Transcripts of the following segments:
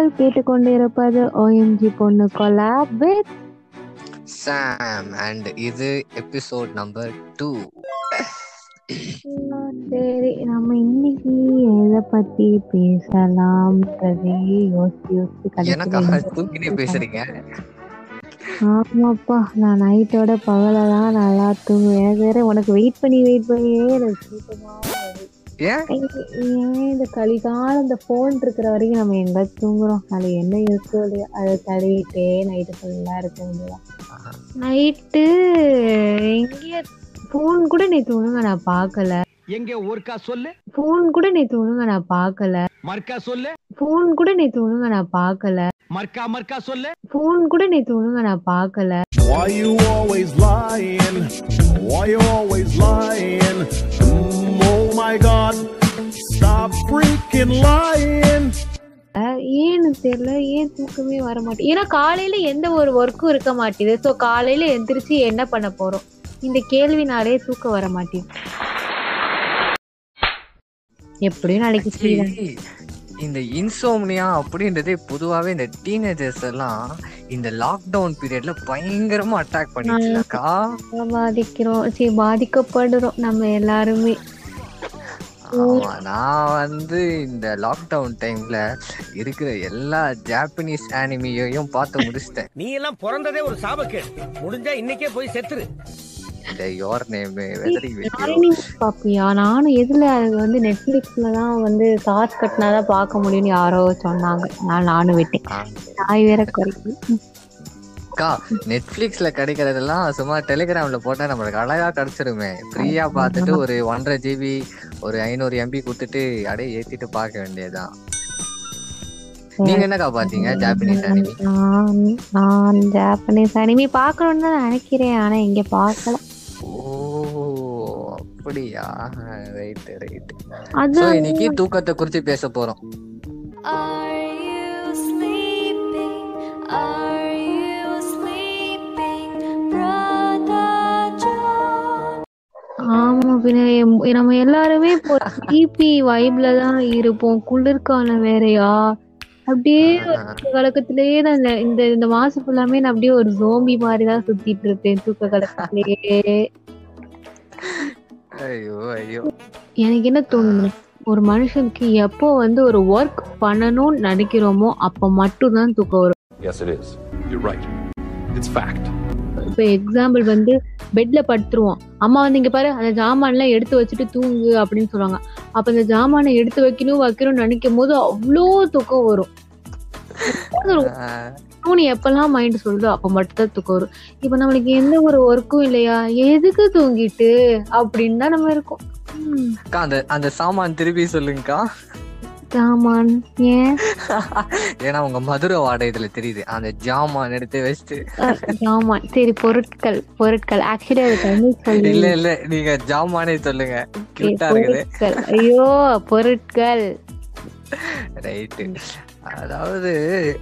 நீங்கள் கேட்டுக்கொண்டிருப்பது ஓஎம்ஜி பொண்ணு கொலாப் வித் சாம் அண்ட் இது எபிசோட் நம்பர் டூ சரி நம்ம இன்னைக்கு எதை பத்தி பேசலாம்ன்றதே யோசிச்சு யோசிச்சு எனக்கா? தூக்கினே பேசுறீங்க? ஆமாப்பா நான் நைட்டோட பகல தான் நல்லா தூங்குவேன். எனக்கு வேற உனக்கு வெயிட் பண்ணி வெயிட் பண்ணியே எனக்கு. ஏன்? இந்த கலிகாலம் இந்த போன் இருக்கிற வரைக்கும் நம்ம எங்க தூங்குறோம்? அது என்ன இருக்கோ இல்லையோ அதை தடவிட்டே நைட்டு ஃபுல்லா இருக்க நைட்டு எங்கேயே போன் கூட நேத்து ஒழுங்கா நான் பார்க்கல. எங்க? ஒருக்கா சொல்லு. போன் கூட நேத்து ஒழுங்கா நான் பார்க்கல. மர்க்கா சொல்லு. போன் கூட நேத்து ஒழுங்கா நான் பார்க்கல. மர்க்கா மர்க்கா சொல்லு. போன் கூட நேத்து ஒழுங்கா நான் பார்க்கல. Why you always lying? Why you always lying? My god, stop freaking lying. அஹ் ஏன்னு தெரியல ஏன் தூக்கமே வர மாட்டேங்குது ஏன்னா காலையில எந்த ஒரு ஒர்க்கும் இருக்க மாட்டேங்குது. ஸோ காலையில எந்திரிச்சு என்ன பண்ண போறோம்? இந்த கேள்வினாலே தூக்கம் வர மாட்டேங்குது. எப்படியும் நாளைக்கு இந்த இன்சோம்னியா அப்படின்றதே பொதுவாவே இந்த டீனேஜர்ஸ் எல்லாம் இந்த லாக்டவுன் பீரியட்ல பயங்கரமா அட்டாக் பண்ணிச்சுலக்கா பாதிக்கிறோம். சரி பாதிக்கப்படுறோம் நம்ம எல்லாருமே. ஆமா. நான் வந்து இந்த லாக்டவுன் டைம்ல இருக்கிற எல்லா ஜாப்பனீஸ் அனிமியையும் பார்த்து முடிச்சிட்டேன். நீ எல்லாம் பிறந்ததே ஒரு சாபக்கேடு. முடிஞ்சா இன்னைக்கே போய் செத்துரு. இந்த யோர் நேம் வெதரி நானே பாப்பியா நானும் எதுல அது வந்து நெட்ஃபிளிக்ஸ்ல தான் வந்து காசு கட்டினாதான் பார்க்க முடியும்னு யாரோ சொன்னாங்க. நான் நானும் விட்டேன். நாய் வேற குறைக்கு அக்கா நெட்ஃபிளிக்ஸ்ல கிடைக்கிறதெல்லாம் சும்மா டெலிகிராம்ல போட்டா நம்மளுக்கு அழகா கிடைச்சிருமே. ஃப்ரீயா பார்த்துட்டு ஒரு ஒன்றரை ஜிபி ஒரு ஐநூறு எம்பி கொடுத்துட்டு அப்படியே ஏத்திட்டு பார்க்க வேண்டியதுதான். நீங்க என்னக்கா பாத்தீங்க ஜாப்பனீஸ் அனிமி நான் ஜாப்பனீஸ் அனிமி பார்க்கணும்னு தான் நினைக்கிறேன் ஆனா இங்க பார்க்கல. ஓ அப்படியா? ரைட் ரைட் சோ அதான் இன்னைக்கு தூக்கத்தை குறித்து பேச போறோம். Are you sleeping? Are ஆமா பின்ன நம்ம எல்லாருமே இப்போ டிபி வைப்ல தான் இருப்போம். குளிர்காலம் வேறயா? அப்படியே தூக்க கலக்கத்திலேயே தான் இந்த- இந்த மாசம் ஃபுல்லாமே நான் அப்படியே ஒரு ஜோம்பி மாதிரி தான் சுத்திட்டு இருப்பேன் தூக்க கலக்கத்திலேயே. ஐயோ ஐயோ. எனக்கு என்ன தோணுது ஒரு மனுஷனுக்கு எப்போ வந்து ஒரு ஒர்க் பண்ணணும்னு நினைக்கிறோமோ அப்ப மட்டும்தான் தூக்கம் வரும். Yes, it is. You're right. It's fact. இப்ப எக்ஸாம்பிள் வந்து பெட்ல படுத்துருவோம். அம்மா வந்து இங்க பாரு அந்த ஜாமான் எல்லாம் எடுத்து வச்சுட்டு தூங்கு அப்படின்னு சொல்லுவாங்க. அப்ப அந்த ஜாமானை எடுத்து வைக்கணும் வைக்கணும்னு நினைக்கும் போது அவ்வளோ தூக்கம் வரும். தூணி எப்பெல்லாம் மைண்ட் சொல்லுதோ அப்ப மட்டும் தான் தூக்கம் வரும். இப்ப நம்மளுக்கு எந்த ஒரு ஒர்க்கும் இல்லையா? எதுக்கு தூங்கிட்டு? அப்படின்னு தான் நம்ம இருக்கோம். அந்த அந்த சாமான் திருப்பி சொல்லுங்கக்கா. ஜாமான் ஏன்? ஏன்னா உங்க மதுரை வாடை இதுல தெரியுது. அந்த ஜாமான் எடுத்து வச்சுட்டு. ஜாமான். சரி பொருட்கள் பொருட்கள். ஆக்சுவலி அது தமிழ் சொல்லி இல்ல இல்ல. நீங்க ஜாமானே சொல்லுங்க. கியூட்டா இருக்குது. ஐயோ பொருட்கள். ரைட்டு அதாவது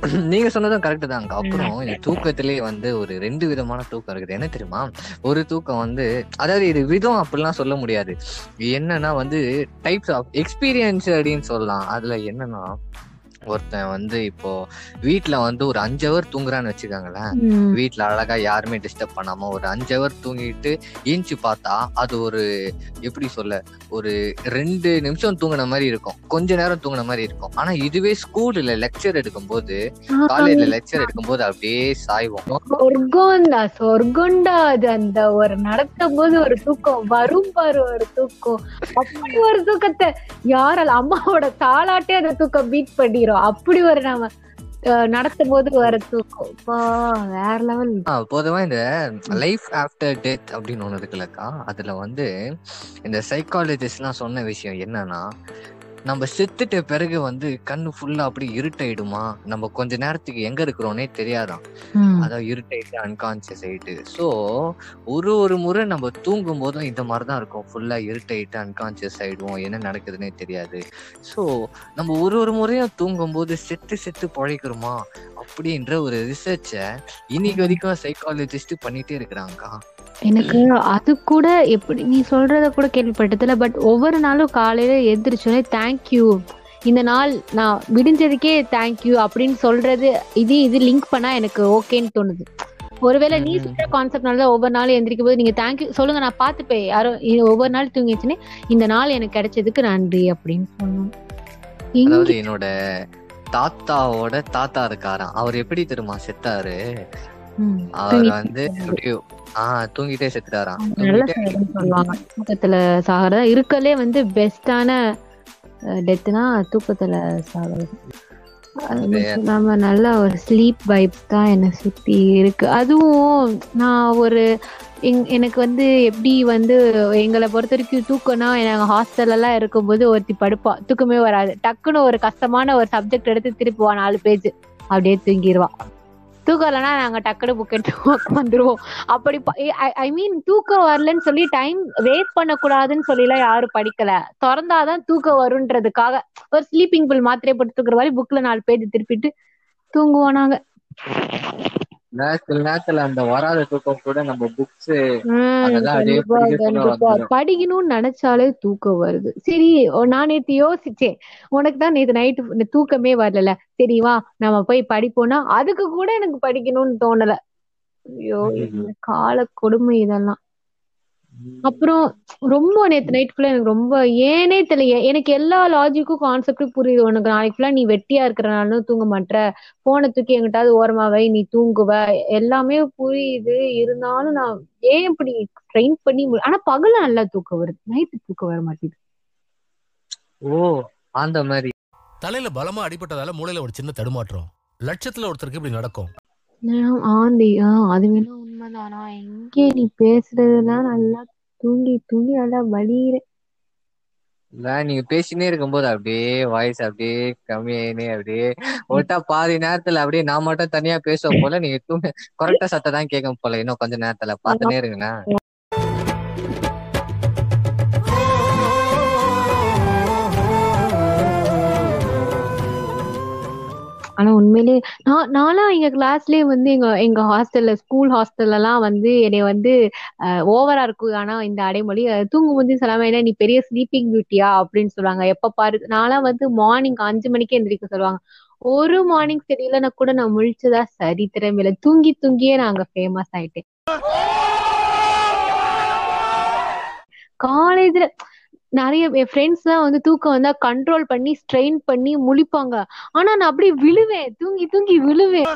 நீங்க சொன்னதும் கரெக்ட் தாங்க அப்புறம் இந்த தூக்கத்திலேயே வந்து ஒரு ரெண்டு விதமான தூக்கம் இருக்குது. என்ன தெரியுமா? ஒரு தூக்கம் வந்து அதாவது இது விதம் அப்படிலாம் சொல்ல முடியாது. என்னன்னா வந்து டைப்ஸ் ஆஃப் எக்ஸ்பீரியன்ஸ் அப்படின்னு சொல்லலாம். அதுல என்னன்னா ஒருத்தன் வந்து இப்போ வீட்ல வந்து ஒரு அஞ்சு ஹவர் தூங்குறான்னு வச்சுக்கோங்களேன். ம், வீட்ல அழகா யாருமே டிஸ்டர்ப் பண்ணாம ஒரு அஞ்சு ஹவர் தூங்கிட்டு ஏஞ்சி பார்த்தா அது ஒரு எப்படி சொல்ல ஒரு ரெண்டு நிமிஷம் தூங்குன மாதிரி இருக்கும். கொஞ்ச நேரம் தூங்குன மாதிரி இருக்கும். ஆனா இதுவே ஸ்கூல்ல லெக்சர் எடுக்கும்போது காலேஜ்ல லெக்சர் எடுக்கும்போது அப்படியே சாய்வோம். சொர்க்கம்டா சொர்க்கம்டா அது அந்த ஒரு நடத்தும் போது ஒரு தூக்கம். வரும் பாரு ஒரு தூக்கம். அப்படி ஒரு தூக்கத்தை யாரால அம்மாவோட தாளாட்டே அந்த தூக்கம் பீட் பண்ணிரும் அப்படி ஒரு நாம நடத்தும் போது வர தூக்கம். வேற லெவல் பொதுவா இந்த லைஃப் ஆஃப்டர் டெத் அப்படின்னு ஒண்ணு இருக்குல்லக்கா. அதுல வந்து இந்த சைக்காலஜிஸ்ட் எல்லாம் சொன்ன விஷயம் என்னன்னா நம்ம செத்துட்ட பிறகு வந்து கண்ணு ஃபுல்லா அப்படி இருட்டாயிடுமா? நம்ம கொஞ்ச நேரத்துக்கு எங்க இருக்கிறோன்னே தெரியாதாம். அதான் இருட்டாயிட்டு அன்கான்சியஸ் ஆயிட்டு. ஸோ ஒரு ஒரு முறை நம்ம தூங்கும் போதும் இந்த மாதிரி தான் இருக்கும் ஃபுல்லா இருட்டாயிட்டு அன்கான்சியஸ் ஆயிடுவோம். என்ன நடக்குதுன்னே தெரியாது. ஸோ நம்ம ஒரு ஒரு முறையும் தூங்கும் போது செத்து செத்து பழைக்கிறோமா அப்படின்ற ஒரு ரிசர்ச்சை இன்னைக்கு வரைக்கும் சைக்காலஜிஸ்ட் பண்ணிட்டே இருக்கிறாங்கக்கா. எனக்கு அது கூட எப்படி நீ சொல்றத கூட கேள்விப்பட்டதில்ல பட் ஒவ்வொரு நாளும் காலையில எந்திரிச்சோடனே தேங்க்யூ இந்த நாள் நான் விடிஞ்சதுக்கே தேங்க்யூ அப்படின்னு சொல்றது இது இது லிங்க் பண்ணா எனக்கு ஓகேன்னு தோணுது. ஒருவேளை நீ. சொல்ற கான்செப்ட்னால ஒவ்வொரு நாளும் எந்திரிக்கும் போது நீங்க தேங்க்யூ சொல்லுங்க நான் பார்த்துப்பேன். யாரும் இது ஒவ்வொரு நாள் தூங்கிச்சுன்னு இந்த நாள் எனக்கு கிடைச்சதுக்கு நன்றி அப்படின்னு அதாவது இங்க- என்னோட தாத்தாவோட தாத்தா இருக்காராம். அவர் எப்படி தெரியுமா செத்தாரு? அவர் வந்து ஆஹ் தூங்கிட்டே செத்துட்டாராம். தூக்கத்துல சாகிறதா. இருக்கலே வந்து பெஸ்டான டெத்துனா தூக்கத்துல சாகிறது. இல்லாம நல்ல ஒரு ஸ்லீப் வைப்ஸ் தான் என்னை சுத்தி இருக்கு. அதுவும் நான் ஒரு எங் எனக்கு வந்து எப்படி வந்து எங்களை பொறுத்த வரைக்கும் தூக்கம்னா நாங்கள் ஹாஸ்டல்ல எல்லாம் இருக்கும்போது ஒருத்தி படுப்பா. தூக்கமே வராது. டக்குன்னு ஒரு கஷ்டமான ஒரு சப்ஜெக்ட் எடுத்து திருப்புவா நாலு பேஜ் அப்படியே தூங்கிடுவா தூக்கம் இல்லைன்னா நாங்க டக்குனு புக் எடுத்து வந்துருவோம் அப்படி ஐ மீன் தூக்கம் வரலன்னு சொல்லி டைம் வேஸ்ட் பண்ணக்கூடாதுன்னு சொல்லிலாம் யாரும் படிக்கல. திறந்தாதான் தூக்கம் வரும்ன்றதுக்காக ஒரு ஸ்லீப்பிங் பில் மாத்திரை போட்டு தூக்குற மாதிரி புக்ல நாலு பேஜ் திருப்பிட்டு தூங்குவோம் நாங்க. சில நேரத்துல அந்த வராத தூக்கம் கூட நம்ம புக்ஸ். படிக்கணும்னு நினைச்சாலே தூக்கம் வருது. சரி நான் நேத்து யோசிச்சேன் உனக்கு தான் நேத்து நைட்டு தூக்கமே வரல சரி வா நம்ம போய் படிப்போம்னா அதுக்கு கூட எனக்கு படிக்கணும்னு தோணல. ஐயோ கால கொடுமை இதெல்லாம். அப்புறம் ரொம்ப நேத்து நைட் ஃபுல்லா எனக்கு ரொம்ப ஏனே தெரியல எனக்கு எல்லா லாஜிக்கும் கான்செப்டும் புரியுது உனக்கு. நாளைக்கு ஃபுல்லா நீ வெட்டியா இருக்கிறனாலும் தூங்க மாட்ற. போனை தூக்கி எங்கிட்டாவது ஓரமா வை நீ தூங்குவ. எல்லாமே புரியுது. இருந்தாலும் நான் ஏன் இப்படி ட்ரெயின் பண்ணி ஆனா பகல நல்லா தூக்கம் வருது. நைட்டு தூக்கம் வர மாட்டேங்குது. ஓ அந்த மாதிரி. தலையில பலமா அடிபட்டதால மூளையில ஒரு சின்ன தடுமாற்றம். லட்சத்துல ஒருத்தருக்கு இப்படி நடக்கும். நான் ஆந்தி அது வேணா எங்கே நீ பேசுறதெல்லாம் நல்லா தூங்கி தூங்கி நல்லா வலியுறேன். இல்ல நீங்க பேசினே இருக்கும்போது அப்படியே வாய்ஸ் அப்படியே கம்மியாயினே அப்படியே ஒட்டா பாதி நேரத்துல அப்படியே நான் மட்டும் தனியா பேசுவோம் போல நீங்க தூங்க கரெக்டா சத்தம் தான் கேட்கும் போல இன்னும் கொஞ்ச நேரத்துல. பாத்துனே இருங்களேன். ஆனா உண்மையிலே நான் நானும் எங்க கிளாஸ்லயே வந்து எங்க எங்க ஹாஸ்டல்ல ஸ்கூல் ஹாஸ்டல்ல எல்லாம் வந்து என்னை வந்து ஓவரா இருக்கு. ஆனா இந்த அடைமொழி தூங்கும் தூங்கும்போது சொல்லாம என்ன நீ பெரிய ஸ்லீப்பிங் பியூட்டியா அப்படின்னு சொல்லுவாங்க. எப்ப பாரு நான்லாம் வந்து மார்னிங் அஞ்சு மணிக்கே எந்திரிக்க சொல்லுவாங்க. ஒரு மார்னிங் தெரியலன்னா கூட நான் முழிச்சதா சரி இல்லை. தூங்கி தூங்கியே நான் அங்க ஃபேமஸ் ஆயிட்டேன். காலேஜ்ல நிறைய என் ஃப்ரெண்ட்ஸ் எல்லாம் வந்து தூக்கம் வந்தா கண்ட்ரோல் பண்ணி ஸ்ட்ரெயின் பண்ணி முழிப்பாங்க. ஆனா நான் அப்படியே விழுவேன். தூங்கி தூங்கி விழுவேன்.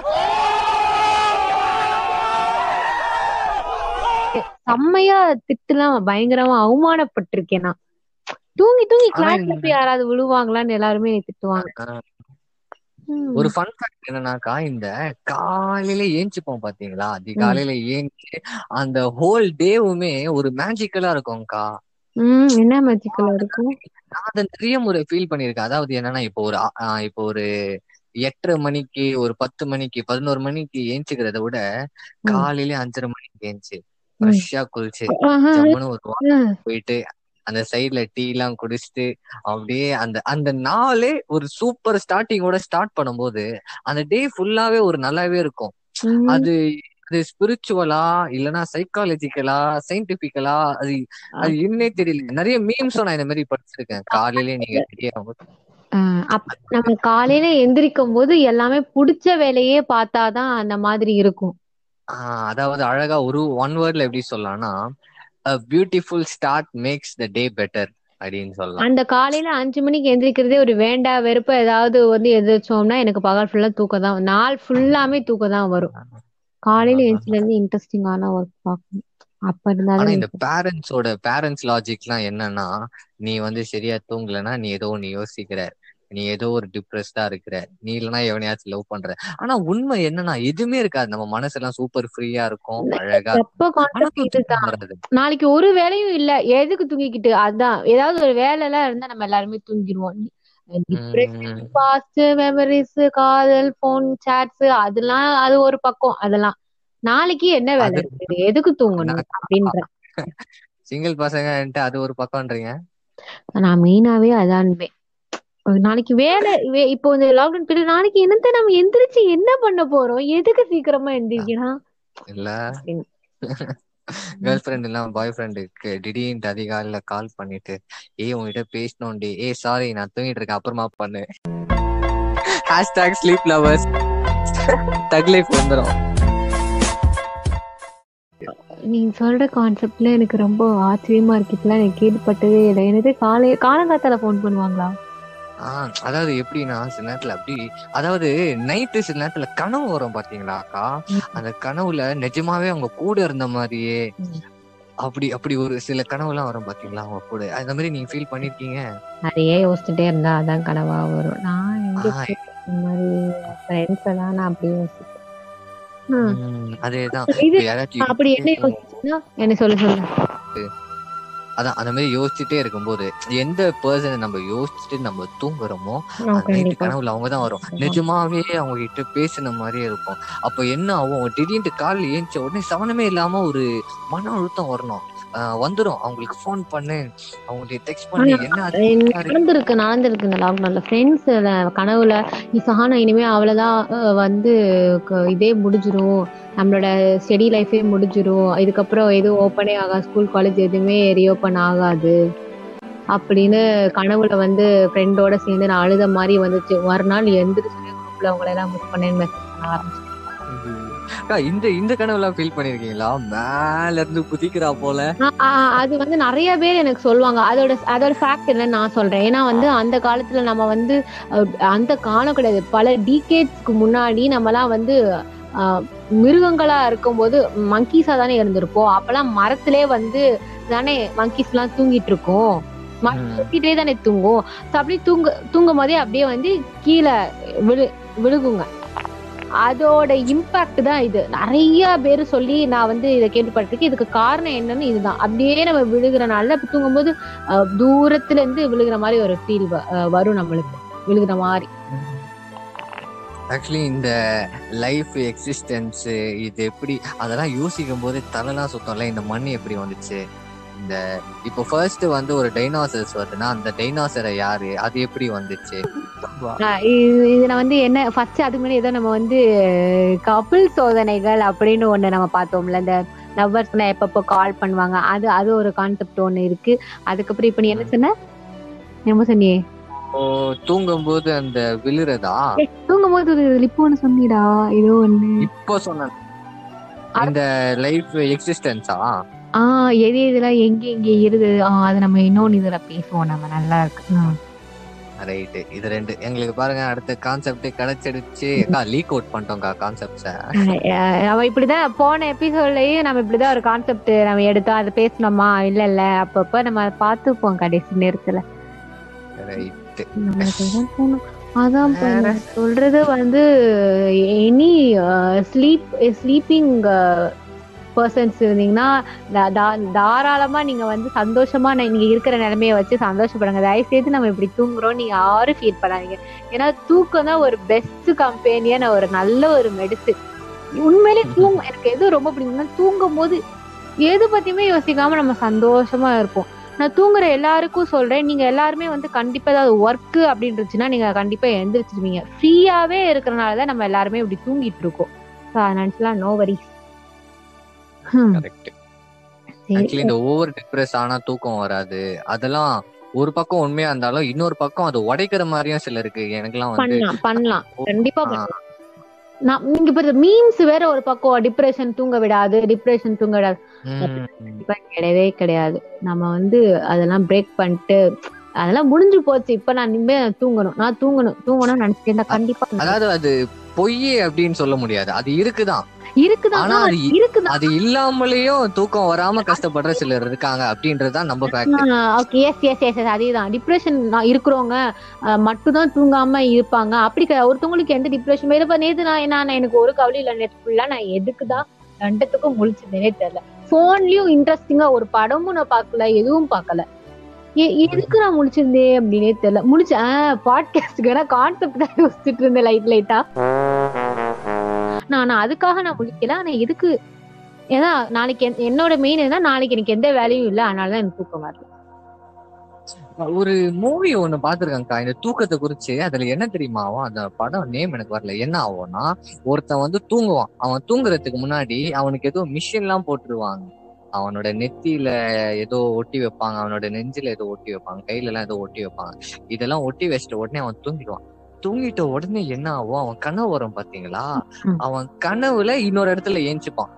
செம்மையா திட்டுலாம் பயங்கரமா அவமானப்பட்டிருக்கேன் நான். தூங்கி தூங்கி கிளாஸ்ல போய் யாராவது விழுவாங்களான்னு எல்லாருமே திட்டுவாங்க. ஒரு ஃபன் ஃபேக்ட் என்னன்னாக்கா இந்த காலையில ஏஞ்சிப்போம் பாத்தீங்களா? அதிகாலையில ஏஞ்சி அந்த ஹோல் டேவுமே ஒரு மேஜிக்கலா இருக்கும்க்கா. ம் என்ன மேஜிக்கலா இருக்கும் நான் அதை நிறைய முறை ஃபீல் பண்ணியிருக்கேன் அதாவது என்னன்னா இப்போ ஒரு ஆ- ஆ, இப்போ ஒரு எட்டரை மணிக்கு ஒரு பத்து மணிக்கு பதினோரு மணிக்கு ஏஞ்சிக்கிறத விட காலையில அஞ்சரை மணிக்கு ஏஞ்சி ஃப்ரெஷ்ஷா குளிச்சு ஆஹா. ஜம்முன்னு ஒரு walk ம். போயிட்டு அந்த சைடுல டீ எல்லாம் குடிச்சிட்டு அப்படியே அந்த அந்த நாளே ஒரு சூப்பர் ஸ்டார்டிங்கோட ஸ்டார்ட் பண்ணும்போது அந்த டே ஃபுல்லாவே ஒரு நல்லாவே இருக்கும் ம். அது அது ஸ்பிரிச்சுவலா இல்லனா சைக்காலஜிக்கலா சயின்டிபிக்கலா அது அது என்னே தெரியல. நிறைய மீம்ஸும் நான் இந்த மாதிரி படிச்சிருக்கேன். காலையிலே நீங்க நம்ம காலையில எந்திரிக்கும் போது எல்லாமே புடிச்ச வேலையே பார்த்தாதான் அந்த மாதிரி இருக்கும். அதாவது அழகா ஒரு ஒன் வேர்ட்ல எப்படி சொல்லலாம்னா beautiful start makes the day better அப்படின்னு சொல்லலாம். அந்த காலையில அஞ்சு மணிக்கு எந்திரிக்கிறதே ஒரு வேண்டா வெறுப்ப ஏதாவது வந்து எதிர்ச்சோம்னா எனக்கு பகல் ஃபுல்லா தூக்கம் தான் நாள் ஃபுல்லாமே தூக்கம் தான் வரும். காலையில எழுந்துல இருந்து இன்ட்ரெஸ்டிங்கான ஒர்க் பார்க்கணும். அப்ப இருந்தாலும் இந்த பேரண்ட்ஸோட பேரண்ட்ஸ் லாஜிக்லாம் என்னன்னா நீ வந்து சரியா தூங்கலன்னா நீ ஏதோ ஒண்ணு யோசிக்கிற. நீ ஏதோ ஒரு டிப்ரெஸ்டா இருக்கிற. நீ இல்லைன்னா எவனையாச்சும் லவ் பண்ற. ஆனா உண்மை என்னன்னா எதுவுமே இருக்காது. நம்ம மனசெல்லாம் சூப்பர் ஃப்ரீயா இருக்கும் அழகா நாளைக்கு ஒரு வேலையும் இல்ல. எதுக்கு தூங்கிக்கிட்டு? அதான். ஏதாவது ஒரு வேலை எல்லாம் இருந்தா நம்ம எல்லாருமே தூங்கிடுவோம். பாஸ்ட் மெமரிஸ் காதல் போன் சாட்ஸ் அதெல்லாம் அது ஒரு பக்கம். அதெல்லாம். நாளைக்கு என்ன வேலை? இருக்குது எதுக்கு தூங்கணும் அப்படின்ற. சிங்கிள் பசங்க அது ஒரு பக்கம்ன்றீங்க? நான் மெயினாவே அதான்பேன் ஒரு நாளைக்கு வேலை இப்போ இந்த லாக்டவுன் பீரியட் நாளைக்கு என்னத்த நம்ம எந்திரிச்சு என்ன பண்ண போறோம்? எதுக்கு சீக்கிரமா எந்திரிக்கலாம் இல்ல. கேர்ள் ஃப்ரெண்ட் இல்லாம பாய் ஃப்ரெண்டுக்கு திடீர்னு அதிகாலையில கால் பண்ணிட்டு ஏய் உன்கிட்ட பேசணும்டி. ஏய் சாரி நான் தூங்கிட்டு இருக்கேன். அப்புறமா பண்ணு. Hashtag sleep lovers thug life வந்துடும் நீ சொல்ற கான்செப்ட்ல எனக்கு ரொம்ப ஆச்சரியமா இருக்கு. இப்பெல்லாம் எனக்கு கேள்விப்பட்டதே இல்லை. என்னது காலை காலங்காத்தால ஃபோன் பண்ணுவாங்களா? ஆஹ் அதாவது எப்படின்னா சில நேரத்துல அப்படி அதாவது நைட்டு சில நேரத்துல கனவு வரும் பாத்தீங்களா அக்கா? அந்த கனவுல நிஜமாவே அவங்க கூட இருந்த மாதிரியே. அப்படி அப்படி ஒரு சில கனவுலாம் வரும் பாத்தீங்களா அவங்க கூட? அந்த மாதிரி நீங்க ஃபீல் பண்ணிருக்கீங்க? நிறைய யோசிச்சுட்டே இருந்தா அதான் கனவா வரும். நான். இந்த மாதிரி ஃப்ரெண்ட்ஸ் எல்லாம் நான் அப்படி யோசிப்பேன். அதேதான். அப்படி என்ன யோசிச்சுன்னா என்ன சொல்ல சொல்ல. அதான் அந்த மாதிரி யோசிச்சுட்டே இருக்கும்போது எந்த பர்சனை நம்ம யோசிச்சுட்டு நம்ம தூங்குறோமோ அந்த நைட்டு கனவுல அவங்க தான் வரும் நிஜமாவே அவங்க கிட்ட பேசின மாதிரியே இருக்கும். அப்ப என்ன ஆகும்? திடீர்னு காலைல ஏஞ்ச உடனே சமனமே இல்லாம ஒரு மன அழுத்தம் வரணும். ஆஹ் வந்துரும். அவங்களுக்கு ஃபோன் பண்ணு. அவங்களுக்கு டெக்ஸ்ட் பண்ணி. என்ன நடந்திருக்கு நடந்திருக்கு இந்த லாக்டவுன்ல ஃப்ரெண்ட்ஸ் கனவுல நீ சஹானா இனிமே அவ்வளவுதான் வந்து இதே முடிஞ்சிரும். நம்மளோட ஸ்டடி லைஃபே முடிஞ்சிரும். இதுக்கப்புறம் எதுவும் ஓப்பனே ஆகாது. ஸ்கூல் காலேஜ் எதுவுமே ரீஓப்பன் ஆகாது. அப்படின்னு கனவுல வந்து ஃப்ரெண்டோட சேர்ந்து நான் அழுத மாதிரி வந்துச்சு. மறுநாள் எந்திரிச்சு குரூப்ல அவங்கள எல்லாம் மிஸ் பண்ணேன்னு மெசேஜ் பண்ண ஆரம்பிச்சேன் இந்த இந்த கனவுலாம் ஃபீல் பண்ணிருக்கீங்களா? மேல இருந்து குதிக்கிறா போல. அது வந்து நிறைய பேர் எனக்கு சொல்லுவாங்க. அதோட அதோட ஃபேக்ட் என்னன்னு நான் சொல்றேன். ஏன்னா வந்து அந்த காலத்துல நம்ம வந்து அந்த காலம் கிடையாது. பல டீகேட்ஸ்க்கு முன்னாடி நம்மலாம் வந்து மிருகங்களா இருக்கும்போது மங்கீஸா தானே இருந்திருப்போம். அப்பெல்லாம் மரத்திலே வந்து தானே மங்கீஸ் எல்லாம் தூங்கிட்டு இருக்கோம். மரம் ம். சுத்திட்டே தானே தூங்கும் So அப்படியே தூங்க தூங்கும் போதே அப்படியே வந்து கீழே விழு விழுகுங்க. அதோட இம்பாக்ட் தான் இது. நிறைய பேர் சொல்லி நான் வந்து இதை கேள்விப்பட்டிருக்கேன். இதுக்கு காரணம் என்னன்னு இதுதான். அப்படியே நம்ம விழுகிறனால இப்ப தூங்கும்போது அஹ், தூரத்துல இருந்து விழுகிற மாதிரி ஒரு ஃபீல் வரும் நம்மளுக்கு. விழுகிற மாதிரி. ஆக்சுவலி இந்த லைஃப் எக்ஸிஸ்டன்ஸ் இது எப்படி அதெல்லாம் யோசிக்கும் போது தலைலாம் சுத்தம்ல இந்த மண் எப்படி வந்துச்சு? இந்த இப்போ ஃபர்ஸ்ட் வந்து ஒரு டைனாசர்ஸ் வருதுன்னா அந்த டைனாசரை யாரு? அது எப்படி வந்துச்சு? இதுல வந்து என்ன ஃபர்ஸ்ட் அதுக்கு முன்னாடி ஏதோ நம்ம வந்து கபில் சோதனைகள் அப்படின்னு ஒண்ணு நம்ம பார்த்தோம்ல இந்த லவ்வர்ஸ் எப்பப்போ கால் பண்ணுவாங்க அது அது ஒரு கான்செப்ட் ஒண்ணு இருக்கு. அதுக்கப்புறம் இப்ப நீ என்ன சொன்ன? என்ன சொன்னியே. ஓ தூங்கும் போது அந்த விழுறதா? தூங்கும் போது ஒரு லிப் ஒண்ணு சொன்னிடா ஏதோ ஒண்ணு. இப்போ சொன்னேன் இந்த லைஃப் எக்ஸிஸ்டன்ஸா ஆஹ் எது எதுலாம் எங்க எங்க இருது? ஆஹ் அது நம்ம இன்னொன்னு இதுல பேசுவோம் நம்ம நல்லா இருக்கு. ம். ரைட்டு இது ரெண்டு எங்களுக்கு பாருங்க அடுத்த கான்செப்ட் கிடைச்சிடுச்சு. லீக் அவுட் பண்ணிட்டோம்க்கா கான்செப்ட்ஸ நம்ம இப்படிதான் போன எபிசோட்லயே நம்ம இப்படிதான் ஒரு கான்செப்ட் நம்ம எடுத்தோம் அதை பேசணுமா இல்ல இல்ல. அப்பப்ப நம்ம பார்த்துப்போம் கடைசி நேரத்துல. நம்மளுக்கு அதான் சொல்றது வந்து எனி ஸ்லீப் ஸ்லீப்பிங் பர்சன்ஸ் இருந்தீங்கன்னா தா- தா- தாராளமா நீங்க வந்து சந்தோஷமா ந- நீங்க இருக்கிற நிலைமைய வச்சு சந்தோஷப்படுங்க. தயவு செய்து நம்ம இப்படி தூங்குறோம் நீங்க யாரும் ஃபீல் பண்ணாதீங்க. ஏன்னா தூக்கம் தான் ஒரு பெஸ்ட் கம்பெனியான ஒரு நல்ல ஒரு மெடிசின் உண்மையிலே தூங்க எனக்கு எது ரொம்ப பிடிக்கும்னா தூங்கும் போது எது பத்தியுமே யோசிக்காம நம்ம சந்தோஷமா இருப்போம். நான் தூங்குற எல்லாருக்கும் சொல்றேன். நீங்க எல்லாருமே வந்து கண்டிப்பா ஏதாவது ஒர்க் அப்படின்னு இருந்துச்சுன்னா நீங்க கண்டிப்பா எந்திரிச்சிருவீங்க ஃப்ரீயாவே இருக்கிறனால தான் நம்ம எல்லாருமே இப்படி தூங்கிட்டு இருக்கோம். ஸோ அதனால நோ வரிஸ் கரெக்ட் ஆக்சுவலி இந்த ஓவர் டிப்ரெஸ் ஆனா தூக்கம் வராது. அதெல்லாம் ஒரு பக்கம் உண்மையா இருந்தாலும் இன்னொரு பக்கம் அது உடைக்கிற மாதிரியும் சிலருக்கு எனக்கெல்லாம் வந்து பண்ணலாம் பண்ணலாம். கண்டிப்பா நான் நீங்க இப்ப மீம்ஸ் வேற ஒரு பக்கம் டிப்ரெஷன் தூங்க விடாது டிப்ரெஷன் தூங்க விடாது. கண்டிப்பா கிடையவே கிடையாது. நம்ம வந்து அதெல்லாம் பிரேக் பண்ணிட்டு அதெல்லாம் முடிஞ்சு போச்சு. இப்ப நான் இனிமே தூங்கணும். நான் தூங்கணும். தூங்கணும்னு நினைச்சிட்டு கண்டிப்பா அதாவது அது பொய் அப்படின்னு சொல்ல முடியாது. அது இருக்குதான். இருக்குதான் இருக்குதான் அது இல்லாமலேயும் தூக்கம் வராம கஷ்டப்படுற சிலர் இருக்காங்க அப்படின்றதுதான் நம்ம fact okay yes yes yes அதேதான். டிப்ரெஷன் இருக்கிறவங்க மட்டும்தான் தூங்காம இருப்பாங்க. அப்படி ஒருத்தவங்களுக்கு எந்த டிப்ரெஷன் இருப்ப நேத்து நான் நான் எனக்கு ஒரு கவலை இல்ல. நேற்று ஃபுல்லா நான் எதுக்கு தான் ரெண்டுத்துக்கும் முழிச்சதுனே தெரியல. போன்லயும் இன்ட்ரெஸ்டிங்கா ஒரு படமும் நான் பார்க்கல எதுவும் பார்க்கல. எதுக்கு நான் முழிச்சிருந்தே அப்படின்னே தெரியல. முழிச்சேன் பாட்காஸ்டுக்கு வேணா கான்செப்ட் தான் யோசிச்சுட்டு இருந்தேன் லைட் லைட்டா நான் நான் அதுக்காக நான் முழிக்கல ஆனா எதுக்கு ஏன்னா நாளைக்கு என்- என்னோட மெயின் என்ன நாளைக்கு எனக்கு எந்த வேலையும் இல்லை. அதனாலதான் எனக்கு தூக்கம் வரல. ஒரு மூவி ஒண்ணு பாத்துருக்கேன்க்கா இந்த தூக்கத்தை குறிச்சு அதுல என்ன தெரியுமா ஆகும்? அந்த படம் நேம் எனக்கு வரல. என்ன ஆகும்னா ஒருத்தன் வந்து தூங்குவான். அவன் தூங்குறதுக்கு முன்னாடி அவனுக்கு ஏதோ மிஷின் எல்லாம் போட்டுருவாங்க. அவனோட நெத்தியில ஏதோ ஒட்டி வைப்பாங்க. அவனோட நெஞ்சில ஏதோ ஒட்டி வைப்பாங்க. கையில எல்லாம் ஏதோ ஒட்டி வைப்பாங்க. இதெல்லாம் ஒட்டி வச்சிட்ட உடனே அவன் தூங்கிடுவான். தூங்கிட்ட உடனே என்ன ஆகும்? அவன் கனவு வரும் பாத்தீங்களா. அவன் கனவுல இன்னொரு இடத்துல ஏஞ்சிப்பான்.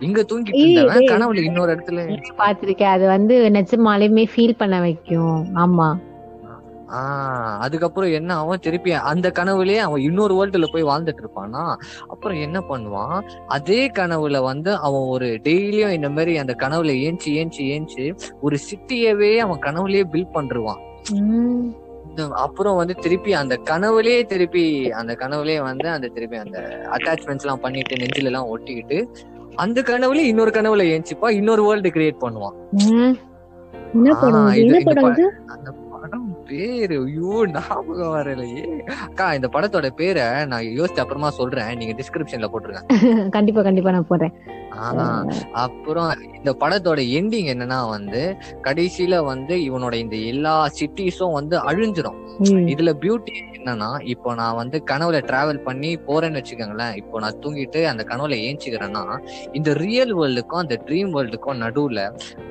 இங்க தூங்கிட்டு இருந்தவன். கனவுல இன்னொரு இடத்துல பாத்திருக்கேன். அது வந்து நிஜமாலுமே ஃபீல் பண்ண வைக்கும். ஆமா. ஆஹ் அதுக்கப்புறம் என்ன ஆகும்? திருப்பி அந்த கனவுலயே அவன் இன்னொரு வேர்ல்டுல போய் வாழ்ந்துட்டு இருப்பானா? அப்புறம் என்ன பண்ணுவான்? அதே கனவுல வந்து அவன் ஒரு டெய்லியும் இந்த மாதிரி அந்த கனவுல ஏஞ்சி ஏஞ்சி ஏஞ்சி ஒரு சிட்டியவே அவன் கனவுலயே பில்ட் இந்த அப்புறம் வந்து திருப்பி அந்த கனவுலயே திருப்பி அந்த கனவுலயே வந்து அந்த திருப்பி அந்த அட்டாச்மெண்ட்ஸ் எல்லாம் பண்ணிட்டு நெஞ்சில எல்லாம் ஒட்டிக்கிட்டு அந்த கனவுல இன்னொரு கனவுல ஏஞ்சிப்பா இன்னொரு வேர்ல்டு கிரியேட் பண்ணுவான். அந்த படம் பேரு? ஐயோ ஞாபகம் வரலையே. அக்கா இந்த படத்தோட பேரை நான் யோசிச்சு அப்புறமா சொல்றேன். நீங்க டிஸ்கிரிப்ஷன்ல போட்டுருங்க. கண்டிப்பா கண்டிப்பா நான் போடுறேன். அப்புறம் இந்த படத்தோட எண்டிங் என்னன்னா வந்து கடைசியில வந்து இவனோட இந்த எல்லா சிட்டிஸும் வந்து அழிஞ்சிரும். இதுல பியூட்டி என்னன்னா இப்போ நான் வந்து கனவுல டிராவல் பண்ணி போறேன்னு வச்சுக்கோங்களேன். இப்போ நான் தூங்கிட்டு அந்த கனவுல ஏஞ்சிக்கிறேன்னா இந்த ரியல் வேர்ல்டுக்கும் அந்த ட்ரீம் வேர்ல்டுக்கும் நடுவுல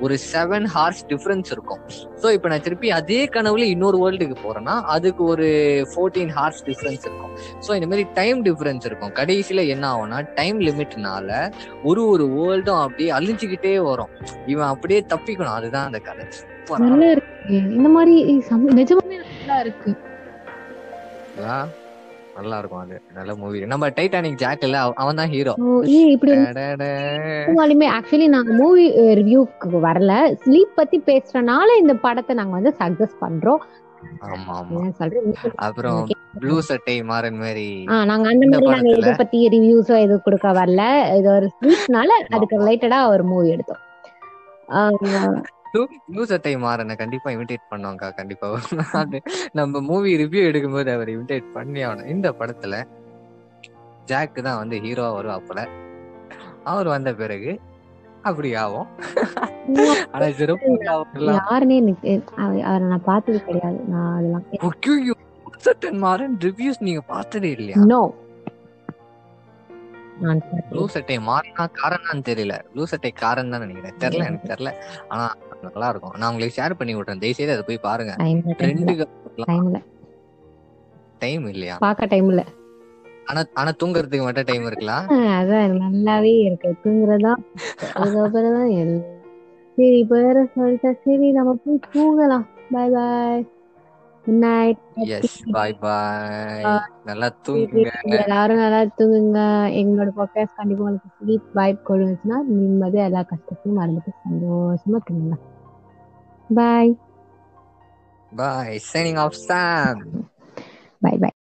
ஒரு செவன் ஹார்ஸ் டிஃபரன்ஸ் இருக்கும். சோ இப்போ நான் திருப்பி அதே கனவுல இன்னொரு வேர்ல்டுக்கு போறேன்னா அதுக்கு ஒரு ஃபோர்டீன் ஹார்ஸ் டிஃபரன்ஸ் இருக்கும். சோ இந்த மாதிரி டைம் டிஃபரன்ஸ் இருக்கும். கடைசியில என்ன ஆகும்னா டைம் லிமிட்னால ஒரு ஒரு வேர்ல்டும் அப்படியே அழிஞ்சுக்கிட்டே வரும். இவன் அப்படியே தப்பிக்கணும். அதுதான் அந்த கதை. நல்லா இருக்கு. இந்த மாதிரி நிஜமாவே நல்லா இருக்கு? நல்லா இருக்கும் அது. நல்ல மூவி நம்ம டைட்டானிக் ஜாக் இல்ல அவன் தான் ஹீரோ இப்படி ஆக்சுவலி நாங்க மூவி ரிவ்யூக்கு வரல. ஸ்லீப் பத்தி பேசுறனால இந்த படத்தை நாங்க வந்து சஜஸ்ட் பண்றோம். ஆமா ஆமா. அப்புறம் ப்ளூ சட்டை மாறன் மாதிரி ஆ நாங்க அந்த மாதிரி நாங்க இத பத்தி ரிவ்யூஸோ எதுவும் கொடுக்க வரல. இது ஒரு ஸ்லீப்னால அதுக்கு ரிலேட்டடா ஒரு மூவி எடுத்தோம். சட்டை மாறனை கண்டிப்பா இமிடேட் பண்ணுவாங்க கண்டிப்பா. அது நம்ம மூவி ரிவ்யூ எடுக்கும்போது அவர் இமிடேட் பண்ணி ஆகணும். இந்த படத்துல ஜாக் தான் வந்து ஹீரோவா வருவாப்புல அவர் வந்த பிறகு அப்படி ஆகும். ஆனா யாருன்னே அவரை நான் பார்த்தது கிடையாது. நான் அதெல்லாம் மாறன் ரிவ்யூஸ் நீங்க பார்த்ததே இல்லையா? நோ ப்ளூ சட்டை மாறினா காரணம்னு தெரியல. ப்ளூ சட்டை காரன் தான் நினைக்கிறேன். தெரியல எனக்கு தெரியல. ஆனா நல்லா இருக்கும். நான் உங்களுக்கு ஷேர் பண்ணி விட்றேன். தயவுசெய்து அதை போய் பாருங்க. ட்ரெண்டுக்கு டைம் இல்லையா? பார்க்க டைம்ல ஆனா ஆனா தூங்குறதுக்கு மட்டும் டைம் இருக்கலாம் அதான் நல்லாவே இருக்கு. தூங்குறதா? அதுக்கப்புறம் தான் சரி இப்ப வேற சொல்லிட்டா. சரி நம்ம போய் தூங்கலாம். Bye bye good night yes bye bye நல்லா தூங்குங்க எல்லாரும் நல்லா தூங்குங்க எங்களோட பாட்காஸ்ட் கண்டிப்பா உங்களுக்கு ஸ்லீப் வைப் கொடுச்சுன்னா நிம்மதியா எல்லா கஷ்டத்தையும் மறந்துட்டு சந்தோஷமா தூங்குங்க bye bye signing off Sam bye bye